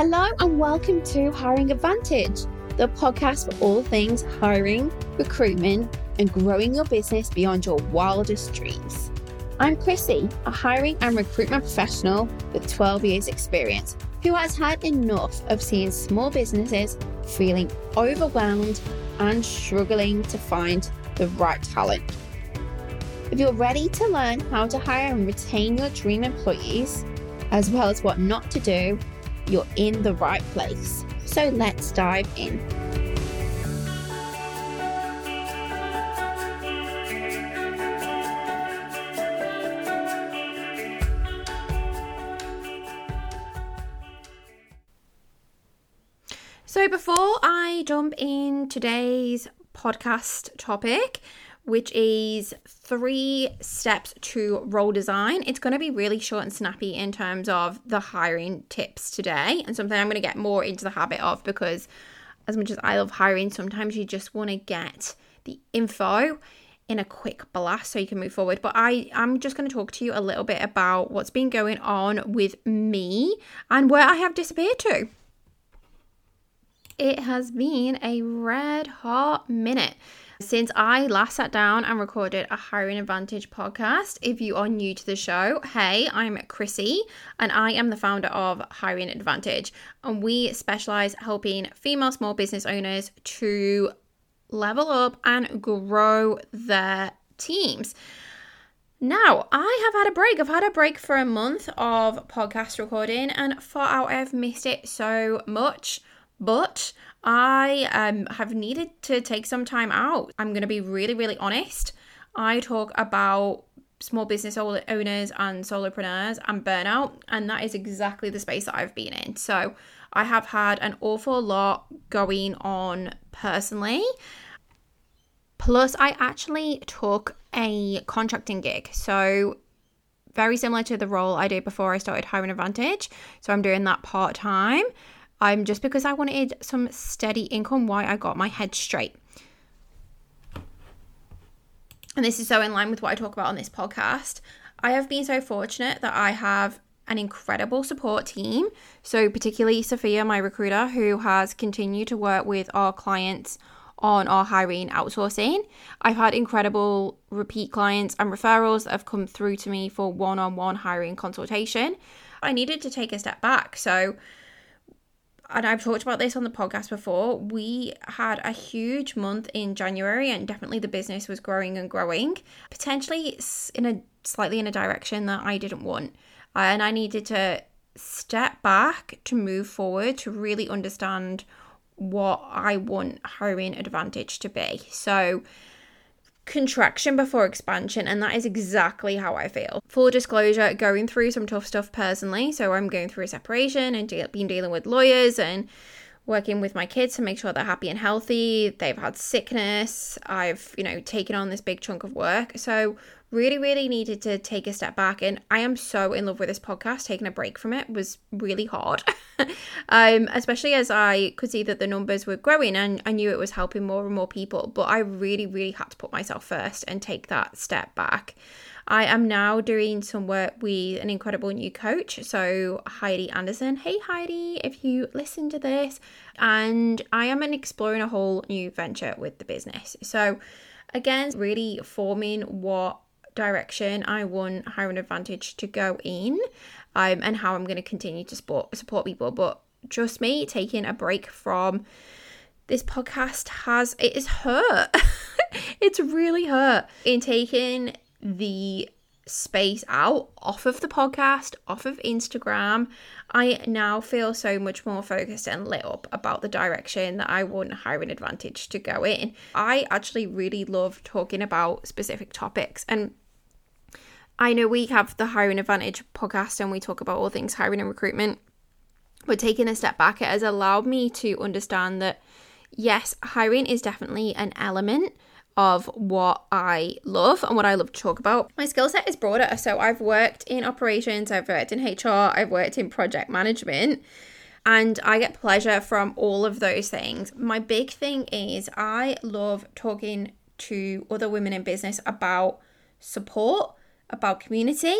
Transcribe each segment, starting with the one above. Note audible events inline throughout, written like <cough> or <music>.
Hello, and welcome to Hiring Advantage, the podcast for all things hiring, recruitment, and growing your business beyond your wildest dreams. I'm Chrissy, a hiring and recruitment professional with 12 years' experience who has had enough of seeing small businesses feeling overwhelmed and struggling to find the right talent. If you're ready to learn how to hire and retain your dream employees, as well as what not to do, you're in the right place. So let's dive in. So, before I jump in today's podcast topic, which is three steps to role design. It's going to be really short and snappy in terms of the hiring tips today, and something I'm going to get more into the habit of because, as much as I love hiring, sometimes you just want to get the info in a quick blast so you can move forward. But I, I'm just going to talk to you a little bit about what's been going on with me and where I have disappeared to. It has been a red hot minute. Since I last sat down and recorded a Hiring Advantage podcast, if you are new to the show, hey, I'm Chrissy and I am the founder of Hiring Advantage. And we specialize helping female small business owners to level up and grow their teams. Now, I have had a break. I've had a break for a month of podcast recording and far out I've missed it so much. But I um, have needed to take some time out. I'm going to be really, really honest. I talk about small business owners and solopreneurs and burnout, and that is exactly the space that I've been in. So I have had an awful lot going on personally. Plus, I actually took a contracting gig. So, very similar to the role I did before I started Hiring Advantage. So, I'm doing that part time um, just because I wanted some steady income while I got my head straight. And this is so in line with what I talk about on this podcast. I have been so fortunate that I have an incredible support team. So, particularly Sophia, my recruiter, who has continued to work with our clients on our hiring outsourcing. I've had incredible repeat clients and referrals that have come through to me for one on one hiring consultation. I needed to take a step back. So, and I've talked about this on the podcast before, we had a huge month in January and definitely the business was growing and growing, potentially in a slightly in a direction that I didn't want. Uh, and I needed to step back to move forward to really understand what I want hiring advantage to be. So contraction before expansion, and that is exactly how I feel. Full disclosure, going through some tough stuff personally. So I'm going through a separation and de- been dealing with lawyers and working with my kids to make sure they're happy and healthy. They've had sickness. I've, you know, taken on this big chunk of work. So really, really needed to take a step back. And I am so in love with this podcast. Taking a break from it was really hard, <laughs> um, especially as I could see that the numbers were growing and I knew it was helping more and more people. But I really, really had to put myself first and take that step back. I am now doing some work with an incredible new coach. So, Heidi Anderson. Hey, Heidi, if you listen to this, and I am exploring a whole new venture with the business. So, again, really forming what direction I want Hiring Advantage to go in um, and how I'm going to continue to support, support people. But trust me, taking a break from this podcast has, it is hurt. <laughs> it's really hurt in taking the space out off of the podcast, off of Instagram. I now feel so much more focused and lit up about the direction that I want Hiring Advantage to go in. I actually really love talking about specific topics and I know we have the Hiring Advantage podcast and we talk about all things hiring and recruitment. But taking a step back, it has allowed me to understand that yes, hiring is definitely an element of what I love and what I love to talk about. My skill set is broader. So I've worked in operations, I've worked in HR, I've worked in project management, and I get pleasure from all of those things. My big thing is I love talking to other women in business about support about community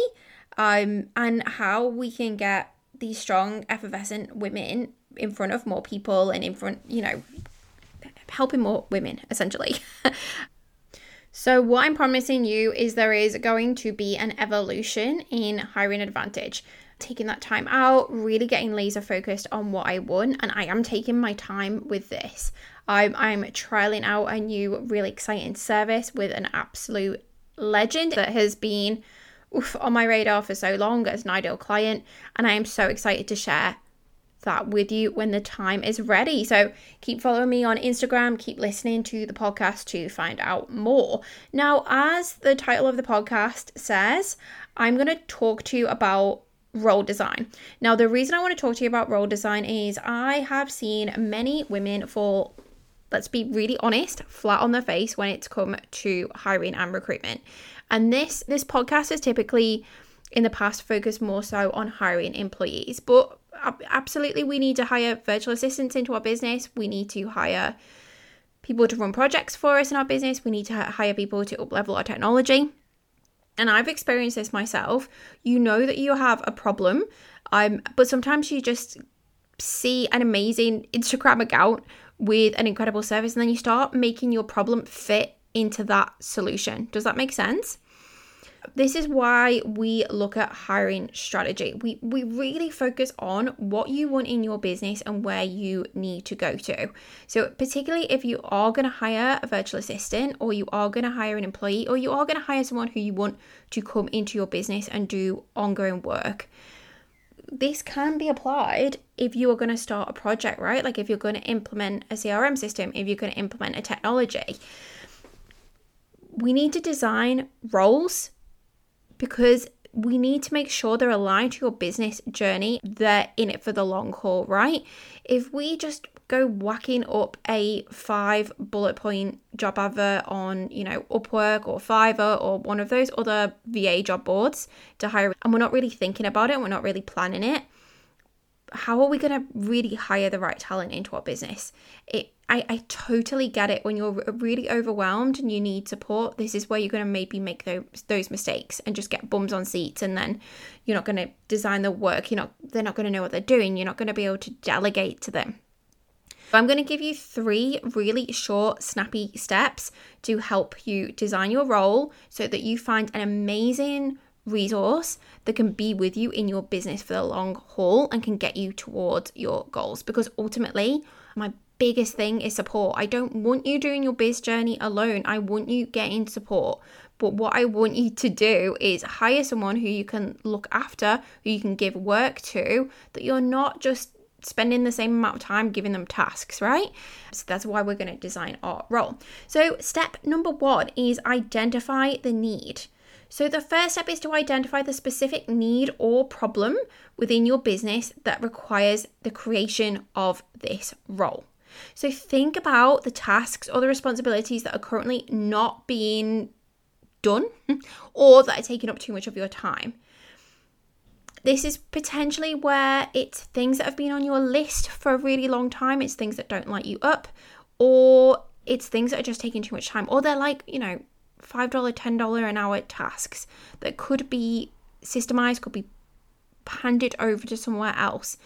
um, and how we can get these strong, effervescent women in front of more people and in front, you know, helping more women essentially. <laughs> so, what I'm promising you is there is going to be an evolution in hiring advantage. Taking that time out, really getting laser focused on what I want, and I am taking my time with this. I'm, I'm trialing out a new, really exciting service with an absolute legend that has been oof, on my radar for so long as an ideal client, and I am so excited to share that with you when the time is ready. So keep following me on Instagram, keep listening to the podcast to find out more. Now, as the title of the podcast says, I'm going to talk to you about role design. Now, the reason I want to talk to you about role design is I have seen many women fall let's be really honest, flat on their face when it's come to hiring and recruitment. And this this podcast is typically in the past focused more so on hiring employees, but absolutely we need to hire virtual assistants into our business. We need to hire people to run projects for us in our business. We need to hire people to uplevel our technology. And I've experienced this myself. You know that you have a problem, um, but sometimes you just see an amazing Instagram account with an incredible service and then you start making your problem fit into that solution. Does that make sense? This is why we look at hiring strategy. We we really focus on what you want in your business and where you need to go to. So particularly if you are going to hire a virtual assistant or you are going to hire an employee or you are going to hire someone who you want to come into your business and do ongoing work. This can be applied if you are going to start a project, right? Like if you're going to implement a CRM system, if you're going to implement a technology we need to design roles because we need to make sure they're aligned to your business journey. They're in it for the long haul, right? If we just go whacking up a five bullet point job advert on, you know, Upwork or Fiverr or one of those other VA job boards to hire, and we're not really thinking about it, we're not really planning it, how are we going to really hire the right talent into our business? It I, I totally get it when you're really overwhelmed and you need support. This is where you're going to maybe make those, those mistakes and just get bums on seats, and then you're not going to design the work. You're not, they're not going to know what they're doing. You're not going to be able to delegate to them. I'm going to give you three really short, snappy steps to help you design your role so that you find an amazing resource that can be with you in your business for the long haul and can get you towards your goals. Because ultimately, my biggest thing is support. I don't want you doing your biz journey alone. I want you getting support. But what I want you to do is hire someone who you can look after, who you can give work to, that you're not just spending the same amount of time giving them tasks, right? So that's why we're going to design our role. So, step number one is identify the need. So, the first step is to identify the specific need or problem within your business that requires the creation of this role. So think about the tasks or the responsibilities that are currently not being done <laughs> or that are taking up too much of your time. This is potentially where it's things that have been on your list for a really long time, it's things that don't light you up, or it's things that are just taking too much time, or they're like, you know, $5, $10 an hour tasks that could be systemized, could be handed over to somewhere else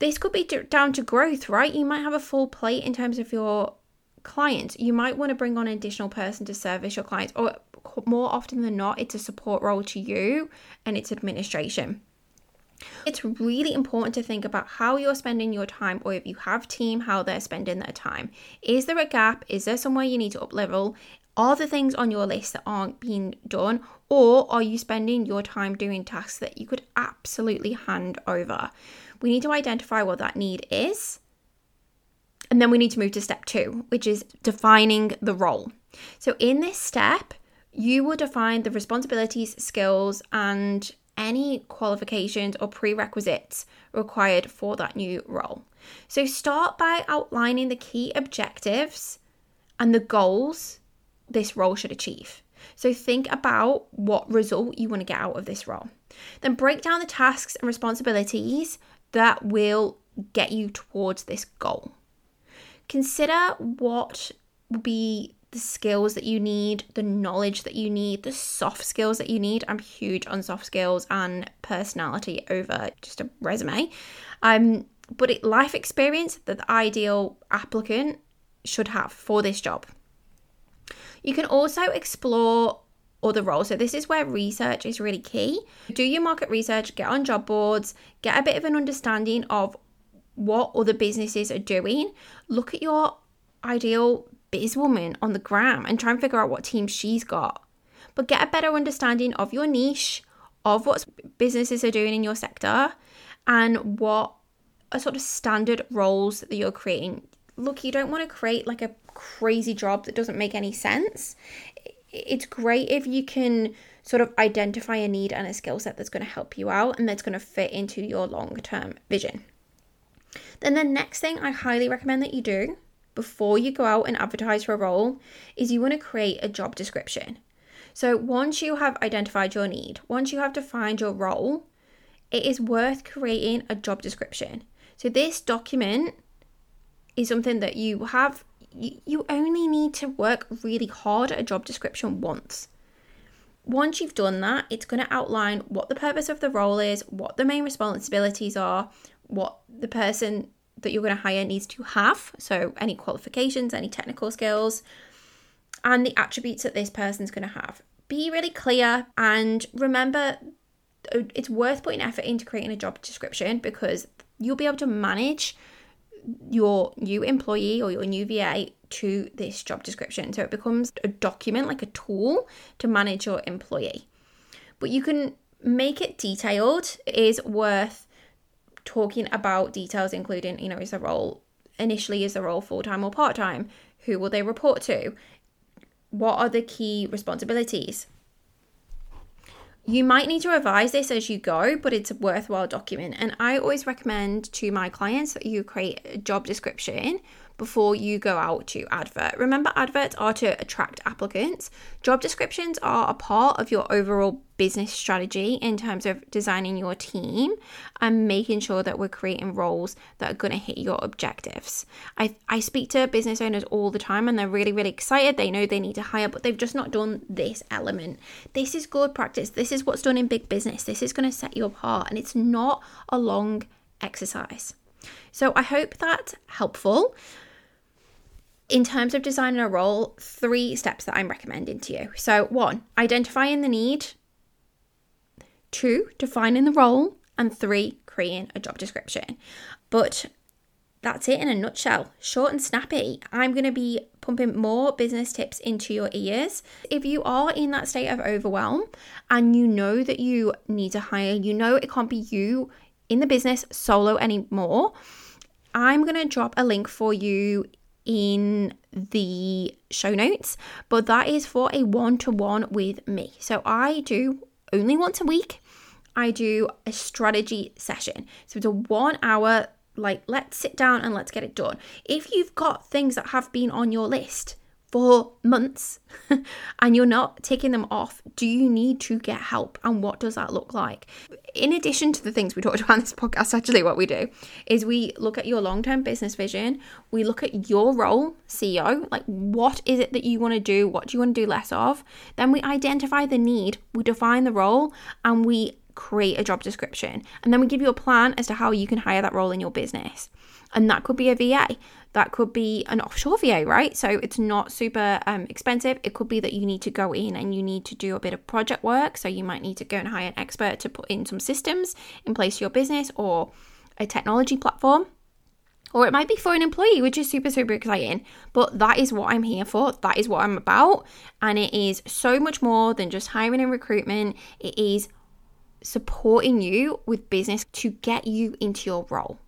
this could be down to growth, right? You might have a full plate in terms of your clients. You might want to bring on an additional person to service your clients, or more often than not, it's a support role to you and it's administration. It's really important to think about how you're spending your time, or if you have team, how they're spending their time. Is there a gap? Is there somewhere you need to up level? Are the things on your list that aren't being done, or are you spending your time doing tasks that you could absolutely hand over? we need to identify what that need is. And then we need to move to step two, which is defining the role. So, in this step, you will define the responsibilities, skills, and any qualifications or prerequisites required for that new role. So, start by outlining the key objectives and the goals this role should achieve. So, think about what result you want to get out of this role. Then, break down the tasks and responsibilities that will get you towards this goal. Consider what will be the skills that you need, the knowledge that you need, the soft skills that you need. I'm huge on soft skills and personality over just a resume. Um, but it, life experience that the ideal applicant should have for this job. You can also explore other roles. So, this is where research is really key. Do your market research, get on job boards, get a bit of an understanding of what other businesses are doing. Look at your ideal bizwoman on the gram and try and figure out what team she's got. But get a better understanding of your niche, of what businesses are doing in your sector, and what are sort of standard roles that you're creating. Look, you don't want to create like a crazy job that doesn't make any sense. It's great if you can sort of identify a need and a skill set that's going to help you out and that's going to fit into your long term vision. Then, the next thing I highly recommend that you do before you go out and advertise for a role is you want to create a job description. So, once you have identified your need, once you have defined your role, it is worth creating a job description. So, this document is something that you have, you, only need to work really hard at a job description once. Once you've done that, it's going to outline what the purpose of the role is, what the main responsibilities are, what the person that you're going to hire needs to have. So, any qualifications, any technical skills, and the attributes that this person's going to have. Be really clear and remember uh, it's worth putting effort into creating a job description because you'll be able to manage your new employee or your new VA to this job description. So it becomes a document, like a tool to manage your employee. But you can make it detailed, it is worth talking about details, including, you know, is the role initially is the role full time or part time? Who will they report to? What are the key responsibilities? You might need to revise this as you go, but it's a worthwhile document. And I always recommend to my clients that you create a job description before you go out to advert. Remember, adverts are to attract applicants. Job descriptions are a part of your overall business strategy in terms of designing your team and making sure that we're creating roles that are going to hit your objectives. I, I speak to business owners all the time and they're really, really excited. They know they need to hire, but they've just not done this element. This is good practice. This is what's done in big business. This is going to set you apart, and it's not a long exercise. So I hope that's helpful in terms of designing a role, three steps that I'm recommending to you. So, one, identifying the need, two, defining the role, and three, creating a job description. But that's it in a nutshell. Short and snappy. I'm going to be pumping more business tips into your ears. If you are in that state of overwhelm and you know that you need to hire, you know it can't be you in the business solo anymore, I'm going to drop a link for you in the show notes, but that is for a one to one with me. So I do only once a week, I do a strategy session. So it's a one hour, like, let's sit down and let's get it done. If you've got things that have been on your list, for months <laughs> and you're not taking them off, do you need to get help? And what does that look like? In addition to the things we talked about in this podcast, actually, what we do is we look at your long term business vision, we look at your role, CEO, like what is it that you want to do? What do you want to do less of? Then we identify the need, we define the role, and we create a job description. And then we give you a plan as to how you can hire that role in your business. And that could be a VA that could be an offshore VA, right? So it's not super um, expensive. It could be that you need to go in and you need to do a bit of project work. So you might need to go and hire an expert to put in some systems in place for your business or a technology platform. Or it might be for an employee, which is super, super exciting. But that is what I'm here for. That is what I'm about. And it is so much more than just hiring and recruitment. It is supporting you with business to get you into your role,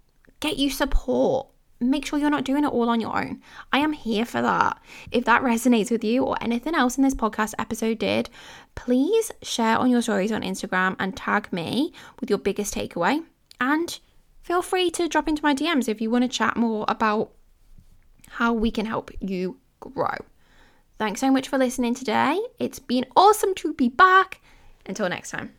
get you support, make sure you're not doing it all on your own. I am here for that. If that resonates with you or anything else in this podcast episode did, please share on your stories on Instagram and tag me with your biggest takeaway. And feel free to drop into my DMs if you want to chat more about how we can help you grow. Thanks so much for listening today. It's been awesome to be back. Until next time.